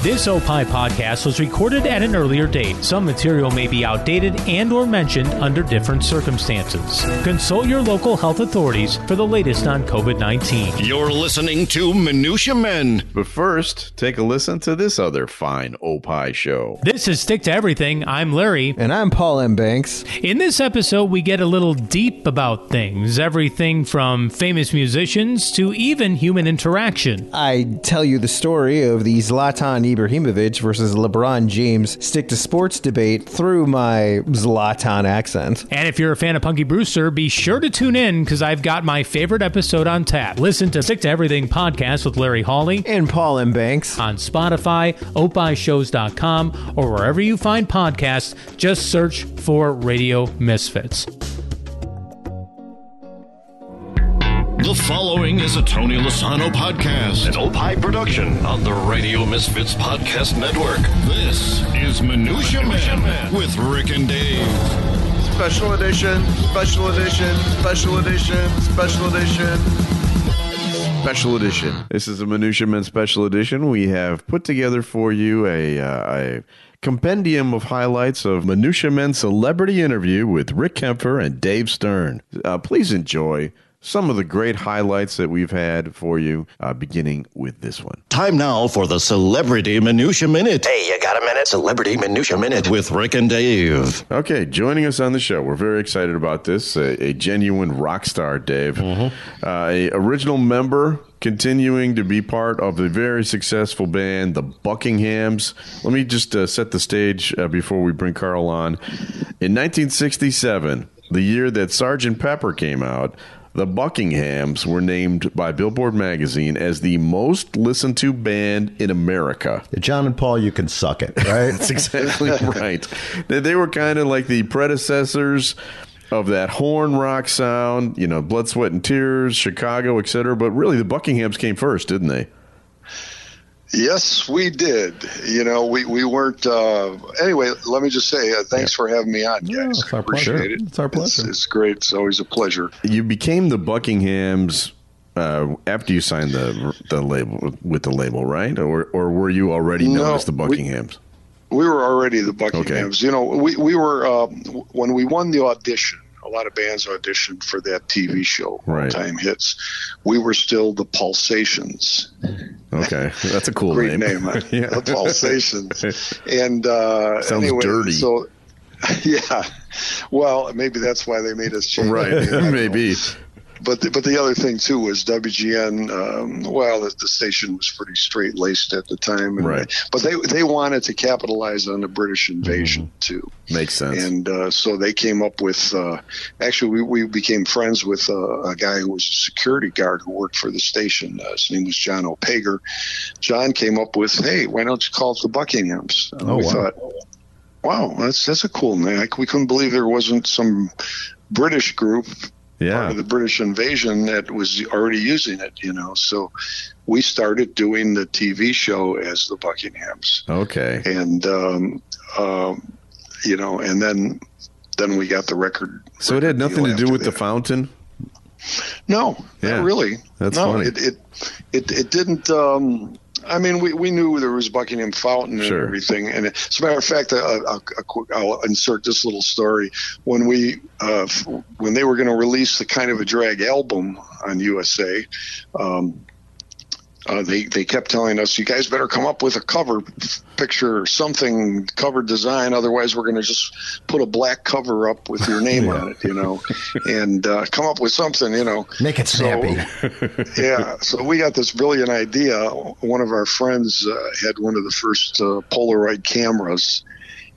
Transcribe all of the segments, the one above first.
This OPI podcast was recorded at an earlier date. Some material may be outdated and or mentioned under different circumstances. Consult your local health authorities for the latest on COVID-19. You're listening to Minutia Men. But first, take a listen to this other fine OPI show. This is Stick to Everything. I'm Larry. And I'm Paul M. Banks. In this episode, we get a little deep about things. Everything from famous musicians to even human interaction. I tell you the story of the Zlatan Ibrahimovic versus LeBron James stick to sports debate through my Zlatan accent. And if you're a fan of Punky Brewster, be sure to tune in because I've got my favorite episode on tap. Listen to Stick to Everything podcast with Larry Hawley And Paul M. Banks. on Spotify, opishows.com, or wherever you find podcasts. Just search for Radio Misfits. The following is a Tony Lasano podcast, an Opie production on the Radio Misfits Podcast Network. This is Minutia, Men, with Rick and Dave. Special edition, special edition, special edition, special edition. Special edition. This is a Minutia Men special edition. We have put together for you a, uh, a compendium of highlights of Minutia Men celebrity interview with Rick Kaempfer and Dave Stern. Uh, please enjoy some of the great highlights that we've had for you, uh, beginning with this one. Time now for the Celebrity Minutia Minute. Hey, you got a minute? Celebrity Minutia Minute with Rick and Dave. Okay, joining us on the show, we're very excited about this. A, a genuine rock star, Dave, uh, a original member, continuing to be part of the very successful band, the Buckinghams. Let me just uh, set the stage uh, before we bring Carl on. In 1967, the year that Sergeant Pepper came out. The Buckinghams were named by Billboard magazine as the most listened to band in America. John and Paul, you can suck it, right? That's exactly right. They, they were kind of like the predecessors of that horn rock sound, you know, Blood, Sweat, and Tears, Chicago, etc. But really, the Buckinghams came first, didn't they? Yes, we did. You know, we, we weren't. Uh, anyway, let me just say uh, thanks for having me on, Yeah, guys. it's our Appreciate pleasure. it. It's our pleasure. It's, great. It's always a pleasure. You became the Buckinghams uh, after you signed the the label with the label, right? Or or were you already known No, as the Buckinghams? We were already the Buckinghams. You know, we, we were, um, when we won the audition, a lot of bands auditioned for that TV show, Right. Time Hits. We were still the Pulsations. Okay, that's a cool Great name. name. Yeah. the Pulsations. And uh, Sounds anyway, dirty. So, yeah. Well, maybe that's why they made us change. right, the name. I don't know. But the, but the other thing too was WGN. Um, well, the, the station was pretty straight laced at the time, and Right. But they they wanted to capitalize on the British invasion too, Makes sense. and uh, so they came up with. Uh, actually, we, we became friends with uh, a guy who was a security guard who worked for the station. Uh, his name was John O'Pager. John came up with, "Hey, why don't you call it the Buckinghams?" And Oh, we wow. thought, "Wow, that's that's a cool name." Like, we couldn't believe there wasn't some British group part yeah, of the British invasion that was already using it, you know. So we started doing the TV show as the Buckinghams, okay. and um, um, you know, and then then we got the record. So it had nothing to do with the fountain. No, Yeah. not really. That's no, funny. It, it it it didn't. Um, I mean, we, we knew there was Buckingham Fountain and Sure. everything. And as a matter of fact, uh, a, a, a I'll insert this little story. When we uh, f- when they were going to release the kind of a drag album on USA, um, uh, they they kept telling us, "You guys better come up with a cover picture or something, cover design. Otherwise, we're going to just put a black cover up with your name on it, you know, and uh, come up with something, you know." Make it So- snappy. yeah, so we got this brilliant idea. One of our friends uh, had one of the first uh, Polaroid cameras,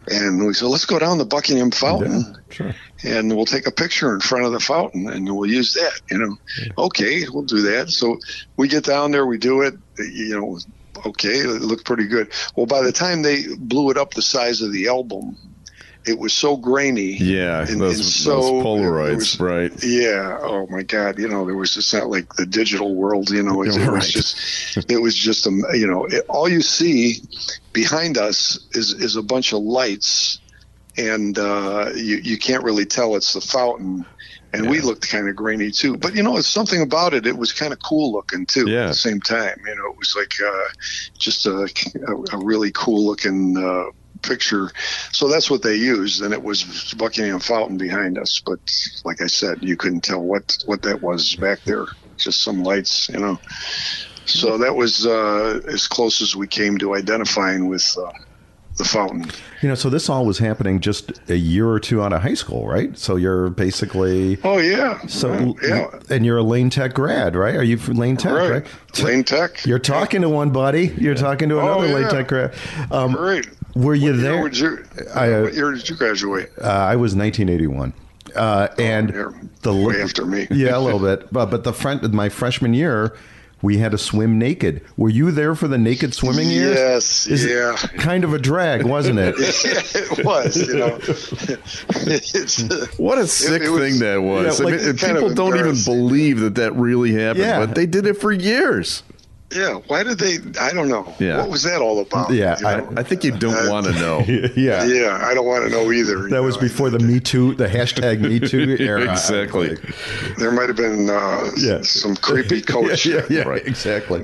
and we said, "Let's go down the Buckingham Fountain, sure. And we'll take a picture in front of the fountain, and we'll use that." You know, okay, we'll do that. So we get down there, we do it. You know, okay, it looked pretty good. Well, by the time they blew it up the size of the album, it was so grainy. Yeah, and- those, and so it Polaroids, was- right? yeah. Oh my God. You know, there was just not like the digital world. You know, it, it was just, it was just um, you know, it, all you see behind us is is a bunch of lights, and uh, you you can't really tell it's the fountain. and we looked kind of grainy too. But you know, it's something about it. It was kind of cool looking too. Yeah. At the same time, you know, it was like uh, just a, a, a really cool looking. Uh, picture so that's what they used and it was buckingham fountain behind us but like i said you couldn't tell what what that was back there just some lights you know so that was uh, as close as we came to identifying with uh, the fountain You know, so this all was happening just a year or two out of high school, right? So you're basically oh yeah so yeah and you're a Lane Tech grad, right? Are you from Lane Tech, right? right lane tech You're talking to one buddy. You're talking to another Oh, Lane. Tech grad. Um, great were you What there? you, I, uh, what year did you graduate Uh, I was 1981, uh, and you're the way after me. Yeah, a little bit. But but the front my freshman year, we had to swim naked. Were you there for the naked swimming years? Yes, Is yeah. kind of a drag, wasn't it? it was, you know. What a sick it was- thing that was. Yeah, I like, mean, people don't even believe that that really happened, Yeah. but they did it for years. Yeah, why did they? I don't know. Yeah. What was that all about? Yeah, you know? I think you don't Uh, want to know. yeah. yeah, I don't want to know either. you That was before the Me Too, the hashtag Me Too era. exactly. There might have been uh, Yeah. some creepy coach. Yeah, yeah, Right. exactly.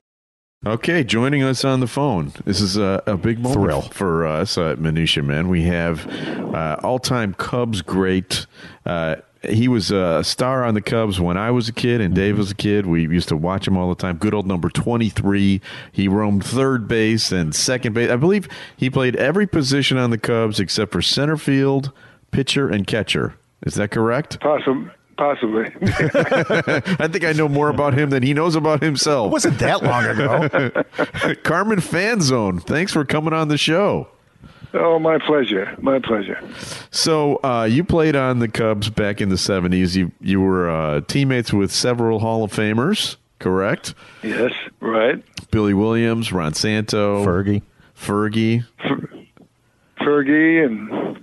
Okay, joining us on the phone. This is a, a big moment Thrill. for us at Minutia Men. We have uh, all-time Cubs great. Uh, he was a star on the Cubs when I was a kid and Dave mm-hmm. was a kid. We used to watch him all the time. Good old number 23. He roamed third base and second base. I believe he played every position on the Cubs except for center field, pitcher, and catcher. Is that correct? Possibly. Possibly. I think I know more about him than he knows about himself. It wasn't that long ago. Carmen Fanzone, thanks for coming on the show. Oh, my pleasure. My pleasure. So uh, you played on the Cubs back in the '70s. You you were uh, teammates with several Hall of Famers, correct? Yes, right. Billy Williams, Ron Santo, Fergie. Fergie. Fergie and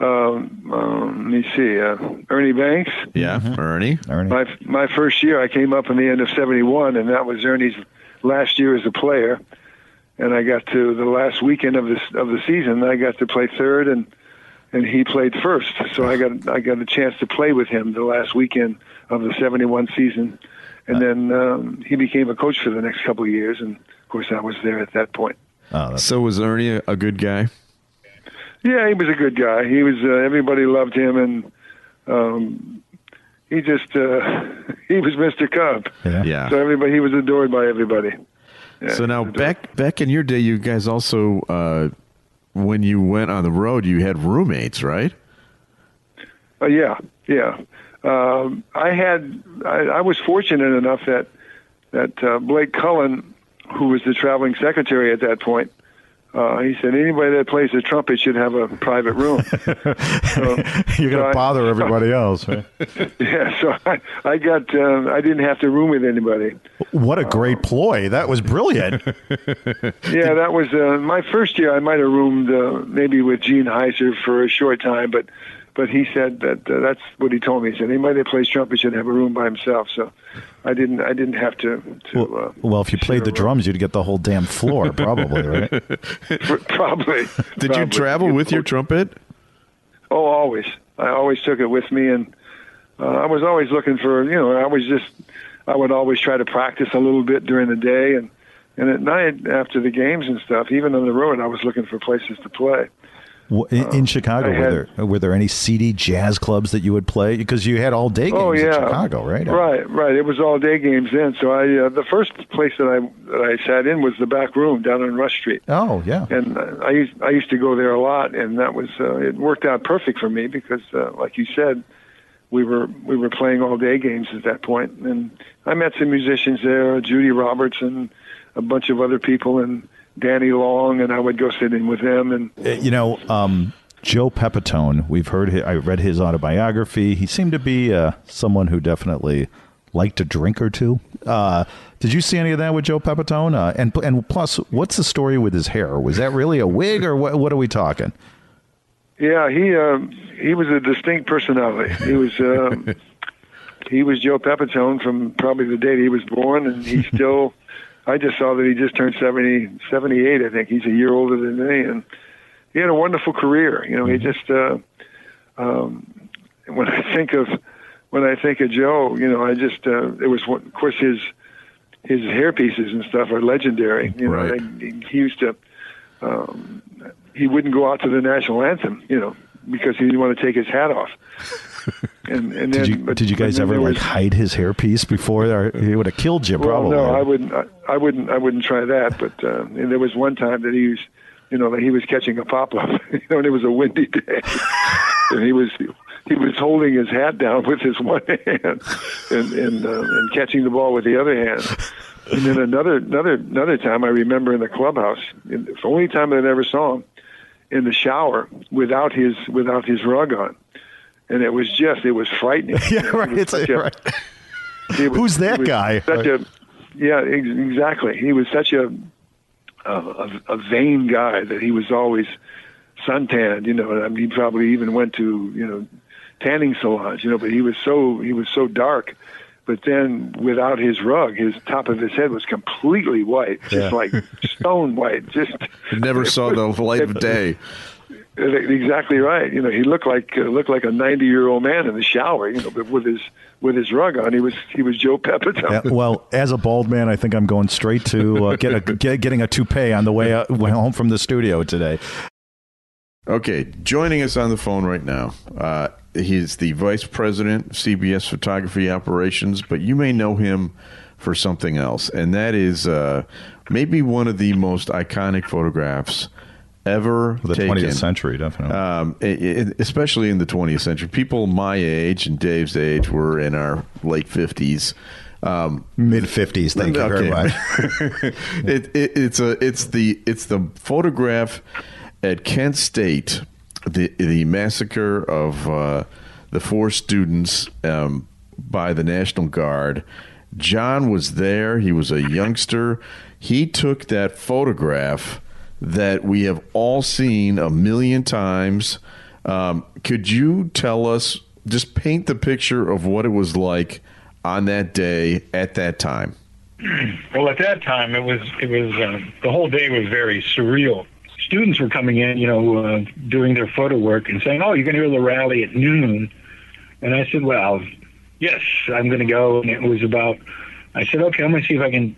um, um, let me see, uh, Ernie Banks. Yeah, Ernie. Ernie. My my first year, I came up in the end of '71, and that was Ernie's last year as a player. And I got to the last weekend of this of the season. I got to play third, and and he played first. So I got I got a chance to play with him the last weekend of the '71 season. And then um, he became a coach for the next couple of years, and of course I was there at that point. Oh, So was Ernie a, a good guy? Yeah, he was a good guy. He was. Uh, everybody loved him, and um, he just uh, he was Mr. Cub. yeah. Yeah. So everybody, he was adored by everybody. Yeah, So now back back in your day, you guys also uh, when you went on the road, you had roommates, right? Uh, yeah, yeah. Um, I had. I, I was fortunate enough that that uh, Blake Cullen, who was the traveling secretary at that point, uh, he said anybody that plays the trumpet should have a private room. so, You're going so I- to bother everybody else, right? Yeah, so I, I got. Um, I didn't have to room with anybody. What a great ploy. That was brilliant. Yeah, that was uh, my first year. I might have roomed uh, maybe with Gene Hiser for a short time, but but he said that uh, that's what he told me. He said anybody that plays trumpet should have a room by himself. So I didn't. I didn't have to. to Well, uh, well, if you played the drums, you'd get the whole damn floor, probably, right? probably. Did you probably. travel with your trumpet? Oh, always. I always took it with me, and uh, I was always looking for. You know, I was just. I would always try to practice a little bit during the day, and and at night after the games and stuff. Even on the road, I was looking for places to play. In, in Chicago, I were there were there any seedy jazz clubs that you would play? Because you had all day games Oh yeah, in Chicago, right? Right, right. It was all day games then. So I, uh, the first place that I that I sat in was the back room down on Rush Street, Oh yeah. and uh, I used I used to go there a lot, and that was uh, it worked out perfect for me because, uh, like you said, we were we were playing all day games at that point, and I met some musicians there, Judy Roberts and a bunch of other people, and Danny Long, and I would go sit in with him. and Uh, You know, um, Joe Pepitone. We've heard. Hi- I read his autobiography. He seemed to be uh, someone who definitely liked a drink or two. Uh, did you see any of that with Joe Pepitone? Uh, and and plus, what's the story with his hair? Was that really a wig, or what? What are we talking? Yeah, he um, he was a distinct personality. He was um, he was Joe Pepitone from probably the date he was born, and he still. I just saw that he just turned 70, 78, I think he's a year older than me, and he had a wonderful career. You know, he just. Uh, um, when I think of when I think of Joe, you know, I just uh, it was of course his his hair pieces and stuff are legendary. You know, Right. and he used to um, he wouldn't go out to the national anthem, you know, because he didn't want to take his hat off. And and Did then, you did you guys ever like was- hide his hairpiece before? Or he would have killed you well, probably. no, I wouldn't. I, I wouldn't. I wouldn't try that. But uh, and there was one time that he was, you know, that he was catching a pop up. you know, and it was a windy day, and he was he was holding his hat down with his one hand, and and uh, and catching the ball with the other hand. And then another another another time I remember in the clubhouse, in, the only time I ever saw him in the shower without his without his rug on, and it was just it was frightening. yeah, right. It's such a- right. he was- Who's that guy? Such a, yeah, ex- exactly. He was such a, a a a vain guy that he was always suntanned. You know, I mean, he probably even went to you know tanning salons. You know, but he was so he was so dark. But then, without his rug, his top of his head was completely white, just Yeah. like stone white. Just Never saw the light of day. Exactly right. You know, he looked like uh, looked like a ninety year old man in the shower. You know, but with his with his rug on, he was he was Joe Pepitone. Yeah, well, as a bald man, I think I'm going straight to uh, get a get, getting a toupee on the way, uh, way home from the studio today. Okay, joining us on the phone right now. Uh, he's the vice president of CBS Photography Operations, but you may know him for something else, and that is uh, maybe one of the most iconic photographs ever The taken. 20th century, definitely. Um, i i especially in the 20th century. People my age and Dave's age were in our late 50s. Um, Mid 50s. Thank you very much. it, it, it's a it's the it's the photograph at Kent State, the the massacre of uh, the four students um, by the National Guard. John was there. He was a youngster. He took that photograph that we have all seen a million times. Um, could you tell us, just paint the picture of what it was like on that day at that time? Well, at that time, it was it was uh, the whole day was very surreal. Students were coming in, you know, uh, doing their photo work and saying, "Oh, you're going to to the rally at noon," and I said, "Well, yes, I'm going to go." And it was about. I said, "Okay, I'm going to see if I can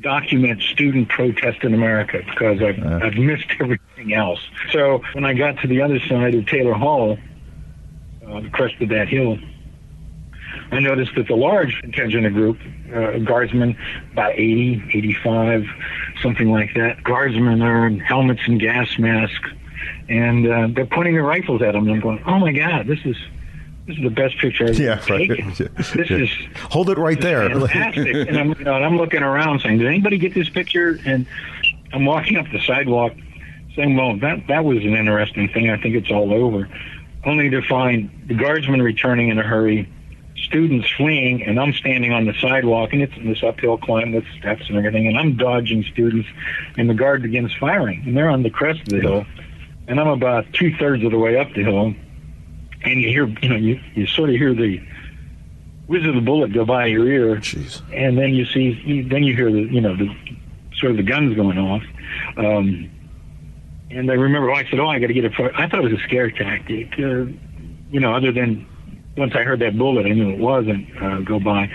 document student protest in America because I've, I've missed everything else." So when I got to the other side of Taylor Hall, uh, the crest of that hill, I noticed that the large contingent of group, uh, guardsmen, about 80, 85, something like that, guardsmen are in helmets and gas masks, and uh, they're pointing their rifles at them. And I'm going, oh my God, this is this is the best picture I've Yeah, ever right. taken. This Yeah. is Hold it right there. fantastic. and I'm, you know, and I'm looking around saying, did anybody get this picture? And I'm walking up the sidewalk saying, well, that, that was an interesting thing. I think it's all over. Only to find the guardsmen returning in a hurry, students fleeing, and I'm standing on the sidewalk, and it's this uphill climb with steps and everything, and I'm dodging students, and the guard begins firing, and they're on the crest of the hill, and I'm about two thirds of the way up the hill, and you hear, you know, you, you sort of hear the whiz of the bullet go by your ear, Jeez. and then you see, you, then you hear the, you know, the sort of the guns going off. Um, and I remember, I said, "Oh, I got to get a photo." I thought it was a scare tactic, uh, you know. Other than once I heard that bullet, I knew it wasn't uh, go by.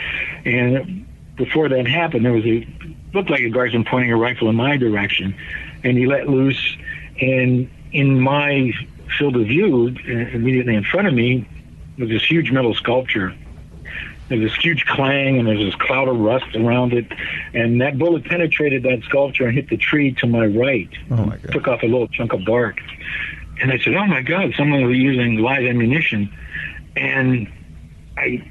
And before that happened, there was a looked like a guardsman pointing a rifle in my direction, and he let loose. And in my field of view, immediately in front of me, was this huge metal sculpture there's this huge clang and there's this cloud of rust around it. And that bullet penetrated that sculpture and hit the tree to my right. Oh, my God. Took off a little chunk of bark. And I said, oh my God, someone was using live ammunition. And I,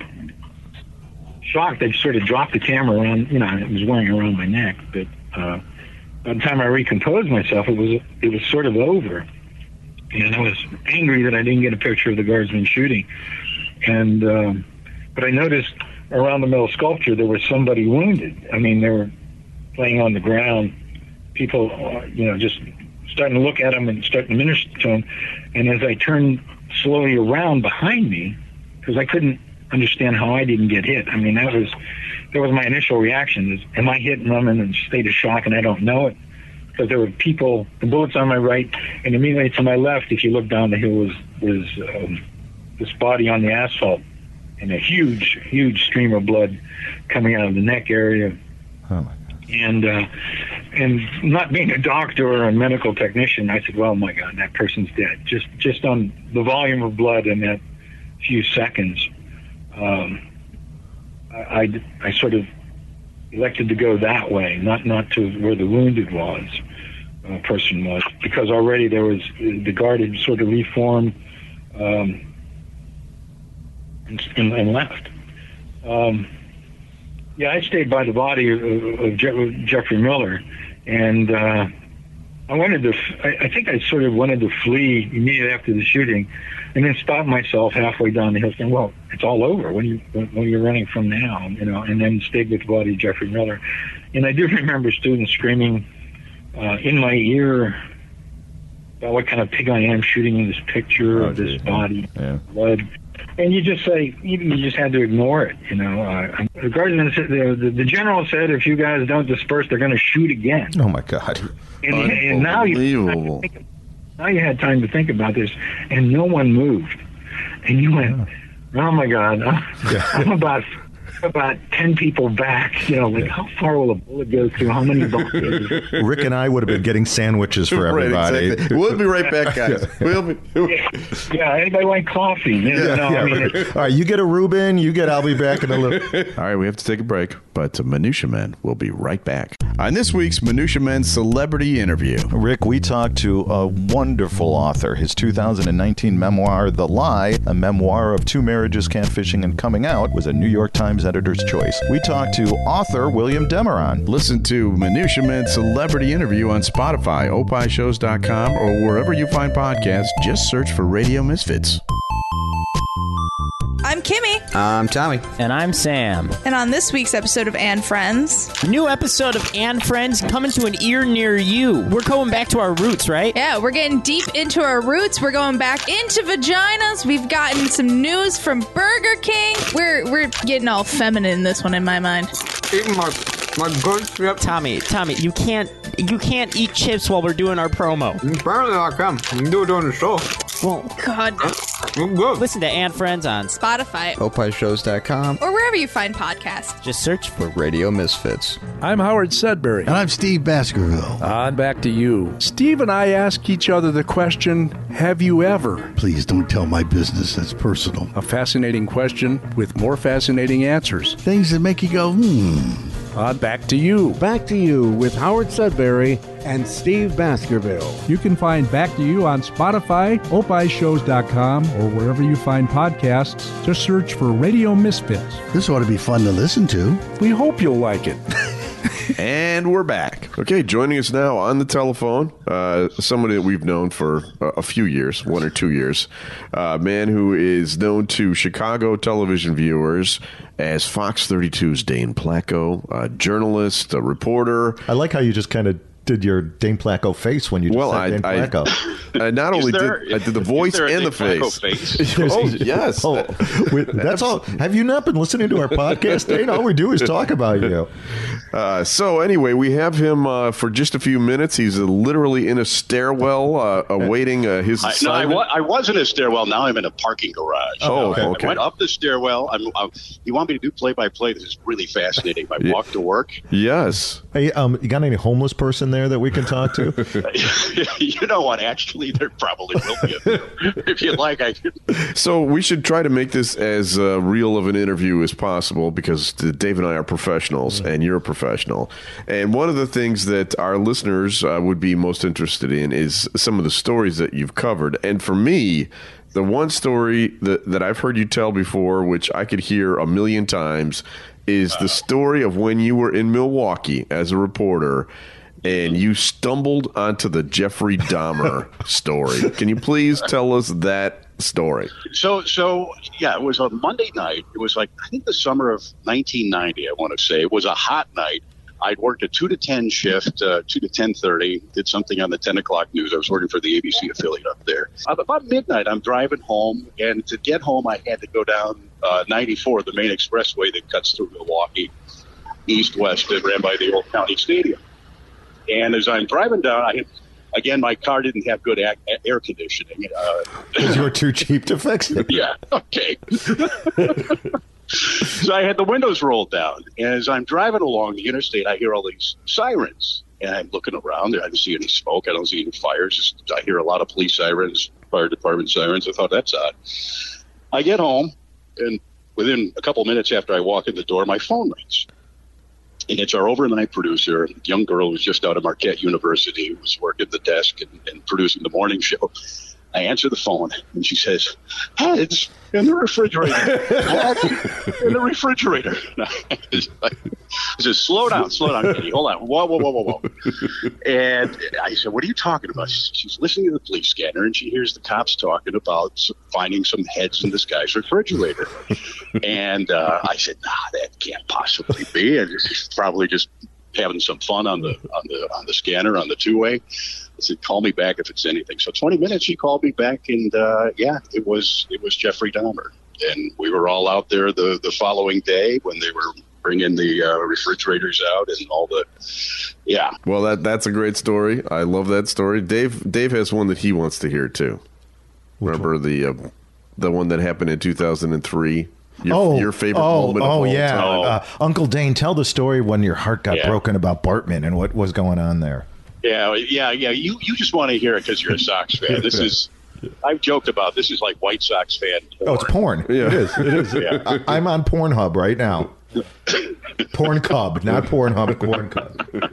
shocked, I sort of dropped the camera around, you know, it was wearing around my neck. But uh, by the time I recomposed myself, it was it was sort of over. And I was angry that I didn't get a picture of the guardsman shooting. And um, but I noticed around the metal sculpture there was somebody wounded. I mean, they were laying on the ground. People, uh, you know, just starting to look at him and starting to minister to him. And as I turned slowly around behind me, because I couldn't understand how I didn't get hit. I mean, that was that was my initial reaction: is Am I hitting them in a state of shock and I don't know it? Because there were people, the bullets on my right, and immediately to my left, if you look down the hill, was was um, this body on the asphalt and a huge, huge stream of blood coming out of the neck area. Oh, my And uh, and not being a doctor or a medical technician, I said, "Well, my God, that person's dead." Just just on the volume of blood in that few seconds, um, I, I I sort of elected to go that way, not not to where the wounded was uh, person was, because already there was the guard had sort of reformed um, and, and, left. Um, yeah, I stayed by the body of, of Je- Jeffrey Miller, and uh, I wanted to—I think I sort of wanted to flee immediately after the shooting, and then stopped myself halfway down the hill, saying, "Well, it's all over. Are you what are you running from now?" You know, and then stayed with the body of Jeffrey Miller, and I do remember students screaming uh, in my ear about what kind of pig I am shooting in this picture of this body, Yeah. blood. And you just say, you you just had to ignore it, you know. Uh, the guardian said, the, the, the general said, if you guys don't disperse, they're going to shoot again. Oh my God. And, and now you Unbelievable. now you had time to think about this, and no one moved. And you went, oh my God, I'm about about ten people back. You know, like how far will a bullet go through? How many boxes? Rick and I would have been getting sandwiches for Right, everybody. exactly. We'll be right back, guys. We'll be, yeah, anybody like coffee? You know, Yeah, I mean, All right, you get a Reuben, you get I'll be back in a little. All right, we have to take a break, but Minutia Men will be right back. On this week's Minutia Men celebrity interview, Rick, we talked to a wonderful author. His 2019 memoir, The Lie, a memoir of two marriages, catfishing, and coming out, was a New York Times editor's choice. We talked to author William Dameron. listen to Minutia Men celebrity interview on Spotify, opishows.com, or wherever you find podcasts. Just search for Radio Misfits. I'm Kimmy, I'm Tommy. And I'm Sam. and on this week's episode of And Friends, new episode of And Friends coming to an ear near you. We're going back to our roots, right? yeah, we're getting deep into our roots. We're going back into vaginas. We've gotten some news from Burger King. We're we're getting all feminine in this one in my mind. Eating my my good strip. Tommy, Tommy, you can't you can't eat chips while we're doing our promo. Apparently I can. You can do it during the show. Well, God, I'm good. listen to And Friends on Spotify opishows.com. or wherever you find podcasts. just search for Radio Misfits. I'm Howard Sudbury. And I'm Steve Baskerville. On back to you. Steve and I ask each other the question Have you ever? Please don't tell my business that's personal. A fascinating question with more fascinating answers. Things that make you go, hmm. On back to you. Back to You with Howard Sudbury and Steve Baskerville. You can find Back to You on Spotify, opishows.com, or wherever you find podcasts. Just search for Radio Misfits. This ought to be fun to listen to. We hope you'll like it. And we're back. Okay, joining us now on the telephone, uh, somebody that we've known for a, a few years, one or two years, a man who is known to Chicago television viewers as Fox 32's Dane Placko, a journalist, a reporter. I like how you just kind of did your Dane Placko face when you just Well, said I, Dane I, Placko. I not only there- did I did the is voice there a and the Dane face. Face? oh yes, Oh, wait, that's all. Have you not been listening to our podcast, Dane? All we do is talk about you. Uh, so anyway, we have him uh, for just a few minutes. He's uh, literally in a stairwell uh, awaiting uh, his I, no, I, wa- I was in a stairwell. Now I'm in a parking garage. Oh, I- okay. I went up the stairwell. I'm, I'm, you want me to do play by play? This is really fascinating. I Yeah. walk to work. yes. Hey, um, you got any homeless person there that we can talk to? you know what? Actually, there probably will be. A few. if you like, I can. So we should try to make this as uh, real of an interview as possible because Dave and I are professionals, and you're a professional. And one of the things that our listeners uh, would be most interested in is some of the stories that you've covered. And for me, the one story that, that I've heard you tell before, which I could hear a million times, is the story of when you were in Milwaukee as a reporter. And you stumbled onto the Jeffrey Dahmer story. Can you please tell us that story? So, so yeah, it was a Monday night. It was like I think the summer of 1990. I want to say it was a hot night. I'd worked a two to ten shift, uh, two to ten thirty. Did something on the ten o'clock news. I was working for the ABC affiliate up there. About midnight, I'm driving home, and to get home, I had to go down uh, 94, the main expressway that cuts through Milwaukee, east west, that ran by the old county stadium. And as I'm driving down, I Again, my car didn't have good air conditioning. Uh, Because you were too cheap to fix it. yeah, okay. so I had the windows rolled down. And as I'm driving along the interstate, I hear all these sirens. And I'm looking around. I don't see any smoke. I don't see any fires. Just, I hear a lot of police sirens, fire department sirens. I thought, that's odd. I get home, and within a couple minutes after I walk in the door, my phone rings. It's our overnight producer, young girl who was just out of Marquette University, was working the desk and, and producing the morning show. I answer the phone, and she says, "Heads in the refrigerator. In the refrigerator." I said, "Slow down, slow down, Katie. Hold on. Whoa, whoa, whoa, whoa, whoa." And I said, "What are you talking about?" She's listening to the police scanner, and she hears the cops talking about finding some heads in this guy's refrigerator. and uh, I said, "Nah, that can't possibly be. And she's probably just having some fun on the on the on the scanner on the two way." I said, "Call me back if it's anything." So 20 minutes, she called me back, and uh, yeah, it was it was Jeffrey Dahmer, and we were all out there the the following day when they were bringing the uh, refrigerators out and all the yeah. Well, that that's a great story. I love that story. Dave Dave has one that he wants to hear too. Remember the uh, the one that happened in 2003. Your, oh, your favorite oh, moment. Oh, of all yeah. time. Uh, Uncle Dane, tell the story when your heart got Yeah. broken about Bartman and what was going on there. Yeah, yeah, yeah. You you just want to hear it because you're a Sox fan. This is I've joked about this is like White Sox fan. Oh, it's porn. Yeah. It is. It is. Yeah. I, I'm on Pornhub right now. Porn Cub, not Pornhub. Porn Cub.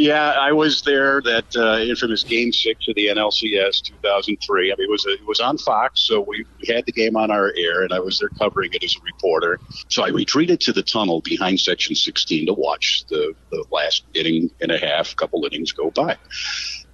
Yeah, I was there that uh, infamous Game Six of the NLCS 2003. I mean, it was a, it was on Fox, so we, we had the game on our air, and I was there covering it as a reporter. So I retreated to the tunnel behind Section 16 to watch the the last inning and a half, couple innings go by.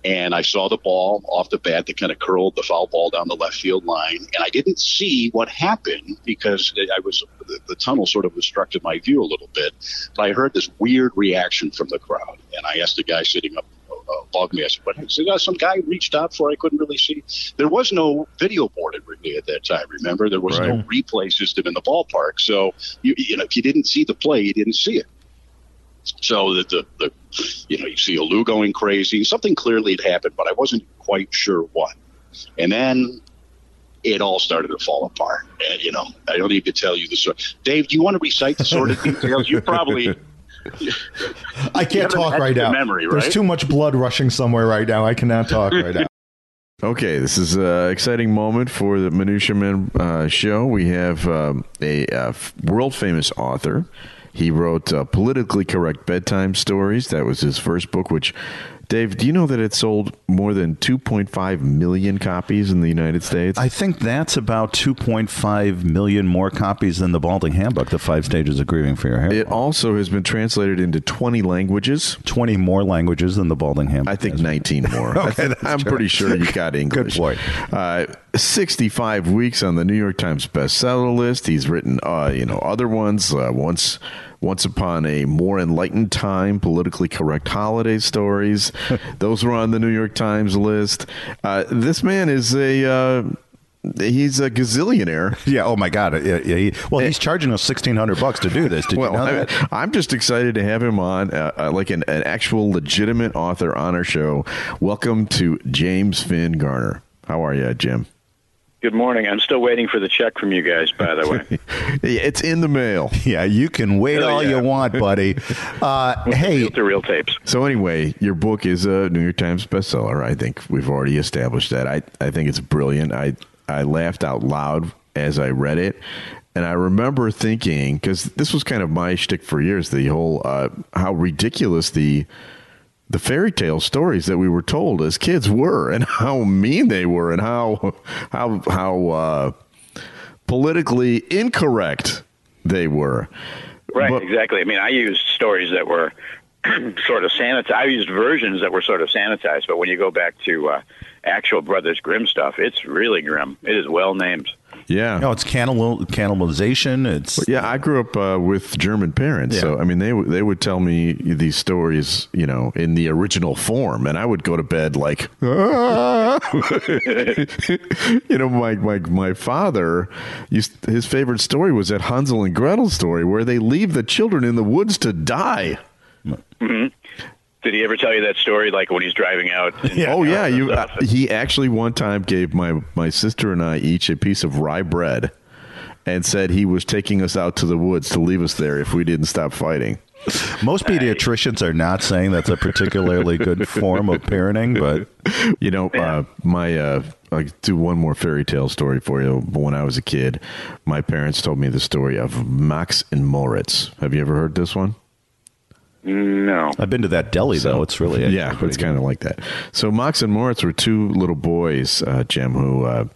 And I saw the ball off the bat that kind of curled the foul ball down the left field line, and I didn't see what happened because I was the, the tunnel sort of obstructed my view a little bit. But I heard this weird reaction from the crowd, and I asked the guy sitting up uh, above me. I said, "What?" He said, "Uh, "Some guy reached out for. I couldn't really see. There was no video board at Wrigley at that time. Remember, there was no replay system in the ballpark. So you, you know, if you didn't see the play, you didn't see it. So that the, the you know you see Alou going crazy. Something clearly had happened, but I wasn't quite sure what. And then it all started to fall apart. And you know, I don't need to tell you the story. Dave, do you want to recite the sort of details? You probably I can't talk right extra now. memory, right? There's too much blood rushing somewhere right now. I cannot talk right now. Okay, this is an exciting moment for the Minutia Men uh, show. We have um, a uh, world famous author. He wrote uh, politically correct bedtime stories. That was his first book. Which, Dave, do you know that it sold more than 2.5 million copies in the United States? I think that's about 2.5 million more copies than the Balding Handbook, the five stages of grieving for your hair. It also has been translated into 20 languages. 20 more languages than the Balding Handbook. I think 19 more. I Okay, I'm true. pretty sure you got English. Good boy. Uh, 65 weeks on the New York Times bestseller list. He's written, uh, you know, other ones. Uh, once, once upon a more enlightened time, politically correct holiday stories. Those were on the New York Times list. Uh, this man is a. Uh, He's a gazillionaire. Yeah. Oh my God. Yeah, yeah, he- well, he's charging us sixteen hundred bucks to do this. Did well, you know I- that? I'm just excited to have him on, uh, uh, like an, an actual legitimate author on our show. Welcome to James Finn Garner. How are you, Jim? Good morning. I'm still waiting for the check from you guys, by the way. it's in the mail. Yeah, you can wait Oh, all yeah. you want, buddy. Uh, hey, the real tapes. So anyway, your book is a New York Times bestseller. I think we've already established that. I I think it's brilliant. I I laughed out loud as I read it, and I remember thinking because this was kind of my shtick for years. The whole uh, how ridiculous the the fairy tale stories that we were told as kids were, and how mean they were, and how how how uh, politically incorrect they were. Right, exactly. I mean, I used stories that were sort of sanitized. I used versions that were sort of sanitized, but when you go back to uh, actual Brothers Grimm stuff, it's really grim. It is well named. Yeah. No, it's cannibal, cannibalization. It's yeah. I grew up uh, with German parents, so I mean they would they would tell me these stories, you know, in the original form, and I would go to bed like, "Ah." you know, my my my father used his favorite story was that Hansel and Gretel story where they leave the children in the woods to die. hmm Did he ever tell you that story, like when he's driving out? and- oh yeah, you. Uh, he actually one time gave my my sister and I each a piece of rye bread, and said he was taking us out to the woods to leave us there if we didn't stop fighting. Most pediatricians are not saying that's a particularly good form of parenting, but You know, uh, my uh, I'll do one more fairy tale story for you. When I was a kid, my parents told me the story of Max and Moritz. Have you ever heard this one? No. I've been to that deli though. It's really yeah, it's kind of like that. So Mox and Moritz were two little boys, uh, Jim, who uh,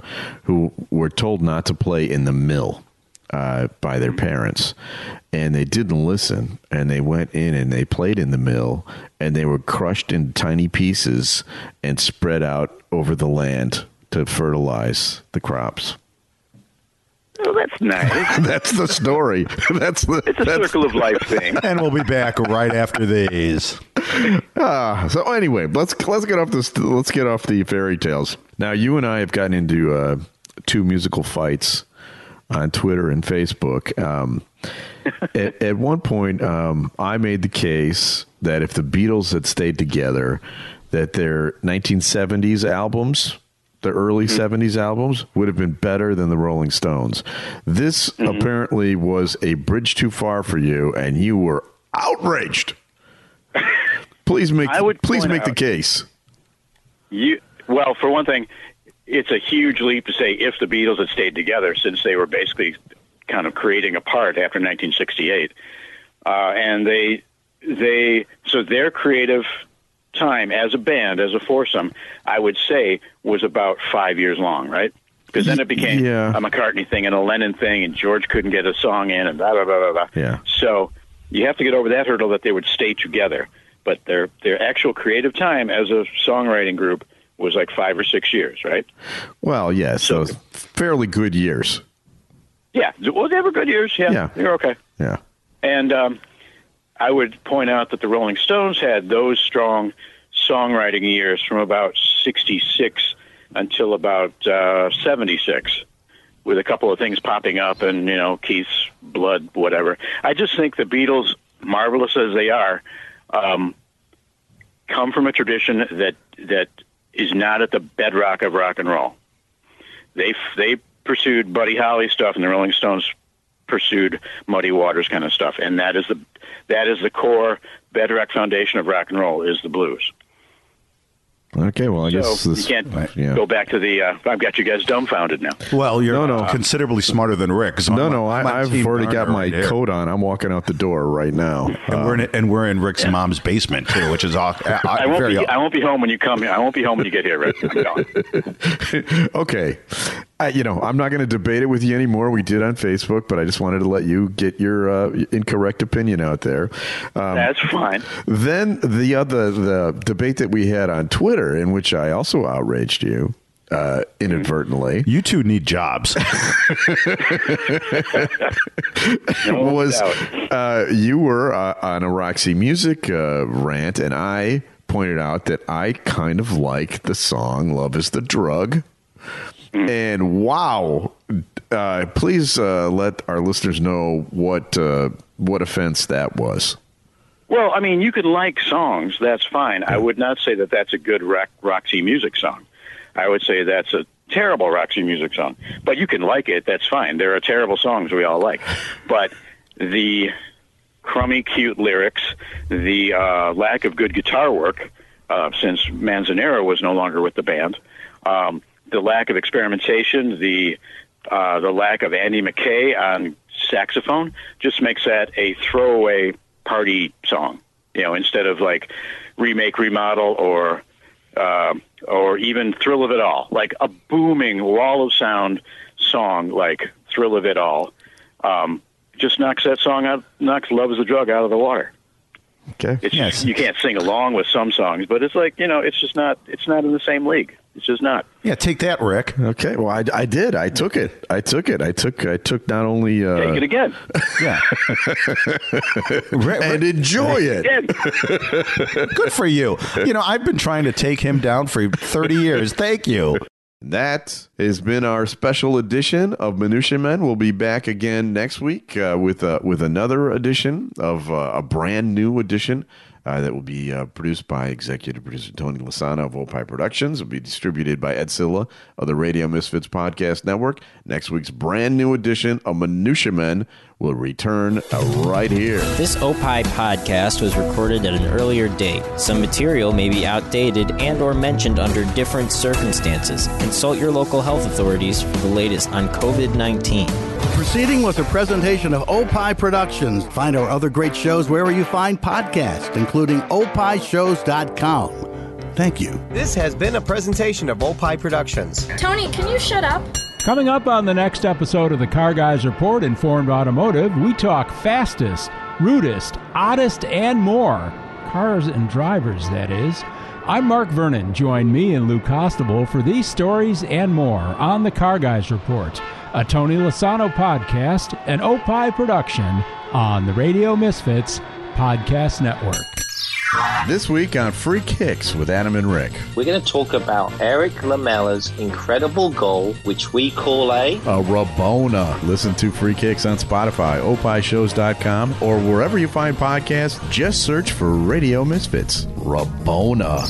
who were told not to play in the mill uh, by their parents, and they didn't listen, and they went in and they played in the mill, and they were crushed in tiny pieces and spread out over the land to fertilize the crops. Oh, that's nice. that's the story. That's the It's a circle of life thing. and we'll be back right after these. Ah, so anyway, let's let's get off this. Let's get off the fairy tales. Now, you and I have gotten into uh, two musical fights on Twitter and Facebook. Um, at, at one point, um, I made the case that if the Beatles had stayed together, that their 1970s albums, the early 70s albums, would have been better than the Rolling Stones. This apparently was a bridge too far for you, and you were outraged. Please make I would please make the case. You well, for one thing, it's a huge leap to say if the Beatles had stayed together, since they were basically kind of creating apart after 1968, uh, and they they so their creative time as a band, as a foursome, I would say was about five years long, right? Because then it became Yeah. a McCartney thing and a Lennon thing, and George couldn't get a song in, and blah blah blah blah blah. Yeah. So you have to get over that hurdle that they would stay together. But their their actual creative time as a songwriting group was like five or six years, right? Well, yes, so fairly good years. Yeah. Well, they were good years. Yeah, Yeah. they were okay. Yeah. And um, I would point out that the Rolling Stones had those strong songwriting years from about 66 until about uh, 76, with a couple of things popping up and, you know, Keith's blood, whatever. I just think the Beatles, marvelous as they are, um, come from a tradition that, that is not at the bedrock of rock and roll. They, they pursued Buddy Holly stuff, and the Rolling Stones pursued Muddy Waters kind of stuff, and that is the that is the core bedrock foundation of rock and roll is the blues. Okay, well, I so guess you can't yeah. go back to the. Uh, I've got you guys dumbfounded now. Well, you're no, no. considerably smarter than Rick. so No, I'm no, on- I'm I, on I've already got my right coat on. I'm walking out the door right now. And we're in and we're in Rick's mom's basement too, which is all, uh, I won't very be. I won't be home when you come here. I won't be home when you get here, Rick. Okay. I, you know, I'm not going to debate it with you anymore. We did on Facebook, but I just wanted to let you get your uh, incorrect opinion out there. Um, That's fine. Then the other the debate that we had on Twitter, in which I also outraged you uh, inadvertently. You two need jobs. was uh, you were uh, on a Roxy Music uh, rant, and I pointed out that I kind of like the song "Love Is the Drug." And wow, uh, please uh, let our listeners know what uh, what offense that was. Well, I mean, you could like songs. That's fine. I would not say that that's a good rock, Roxy music song. I would say that's a terrible Roxy music song. But you can like it. That's fine. There are terrible songs we all like. But the crummy, cute lyrics, the uh, lack of good guitar work, uh, since Manzanera was no longer with the band, um, the lack of experimentation, the uh, the lack of Andy Mackay on saxophone, just makes that a throwaway party song. You know, instead of like remake, remodel, or uh, or even Thrill of It All, like a booming wall of sound song like Thrill of It All, um, just knocks that song out, knocks Love is a Drug out of the water. Okay. It's just, you can't sing along with some songs, but it's like you know, it's just not, it's not in the same league. It's just not. Yeah, take that, Rick. Okay, well, I, I did. I took it. I took it. I took. I took not only uh, Take it again. Yeah. and enjoy it. Good for you. You know, I've been trying to take him down for 30 years. Thank you. That has been our special edition of Minutia Men. We'll be back again next week uh, with uh, with another edition of uh, a brand new edition uh, that will be uh, produced by executive producer Tony Lasana of Opie Productions. Will be distributed by Ed Silla of the Radio Misfits Podcast Network. Next week's brand new edition of Minutia Men will return right here. This OPI podcast was recorded at an earlier date. Some material may be outdated and or mentioned under different circumstances. Consult your local health authorities for the latest on COVID-19. Proceeding was a presentation of OPI Productions. Find our other great shows wherever you find podcasts, including opishows.com. Thank you. This has been a presentation of Opie Productions. Tony, can you shut up? Coming up on the next episode of the Car Guys Report Informed Automotive, we talk fastest, rudest, oddest, and more. Cars and drivers, that is. I'm Mark Vernon. Join me and Lou Costabile for these stories and more on the Car Guys Report, a Tony Lasano podcast, an Opie production on the Radio Misfits Podcast Network. This week on Free Kicks with Adam and Rick. We're going to talk about Erik Lamela's incredible goal, which we call a A Rabona. Listen to Free Kicks on Spotify, opishows.com, or wherever you find podcasts. Just search for Radio Misfits. Rabona.